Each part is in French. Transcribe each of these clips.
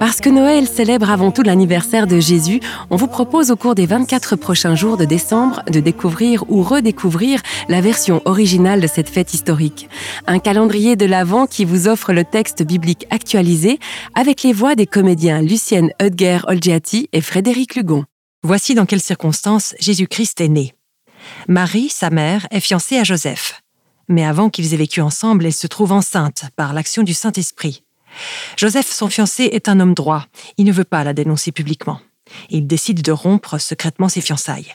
Puisque Noël célèbre avant tout l'anniversaire de Jésus, on vous propose au cours des 24 prochains jours de décembre de découvrir ou redécouvrir la version originale de cette fête historique. Un calendrier de l'Avent qui vous offre le texte biblique actualisé avec les voix des comédiens Lucienne Hudger-Olgiati et Frédéric Lugon. Voici dans quelles circonstances Jésus-Christ est né. Marie, sa mère, est fiancée à Joseph. Mais avant qu'ils aient vécu ensemble, elle se trouve enceinte par l'action du Saint-Esprit. Joseph, son fiancé, est un homme droit. Il ne veut pas la dénoncer publiquement. Il décide de rompre secrètement ses fiançailles.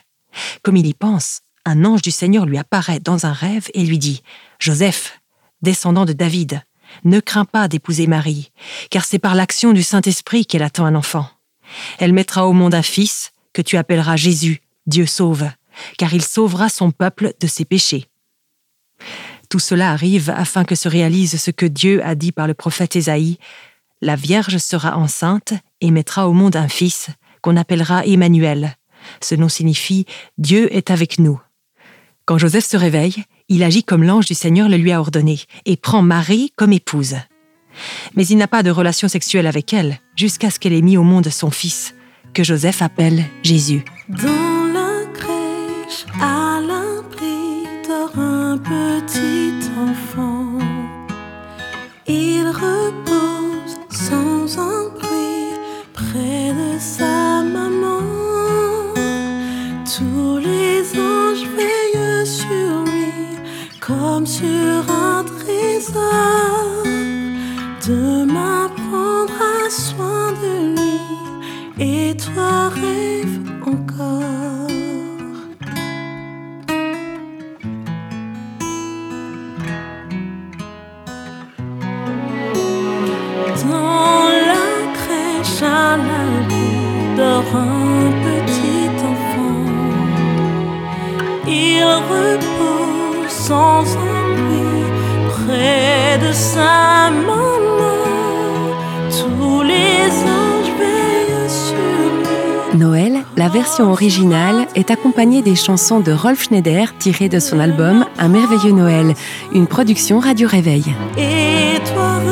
Comme il y pense, un ange du Seigneur lui apparaît dans un rêve et lui dit Joseph, descendant de David, ne crains pas d'épouser Marie, car c'est par l'action du Saint-Esprit qu'elle attend un enfant. Elle mettra au monde un fils que tu appelleras Jésus, Dieu sauve, car il sauvera son peuple de ses péchés. Tout cela arrive afin que se réalise ce que Dieu a dit par le prophète Ésaïe. La Vierge sera enceinte et mettra au monde un fils qu'on appellera Emmanuel. Ce nom signifie Dieu est avec nous. Quand Joseph se réveille, il agit comme l'ange du Seigneur le lui a ordonné et prend Marie comme épouse. Mais il n'a pas de relation sexuelle avec elle jusqu'à ce qu'elle ait mis au monde son fils, que Joseph appelle Jésus. petit sur un trésor. Demain prendra soin de lui et toi rêve encore. un petit sans ennui près de sa maman. Tous les anges veillent sur lui. Noël, la version originale, est accompagnée des chansons de Rolf Schneider tirées de son album Un merveilleux Noël, une production Radio Réveil. Et toi,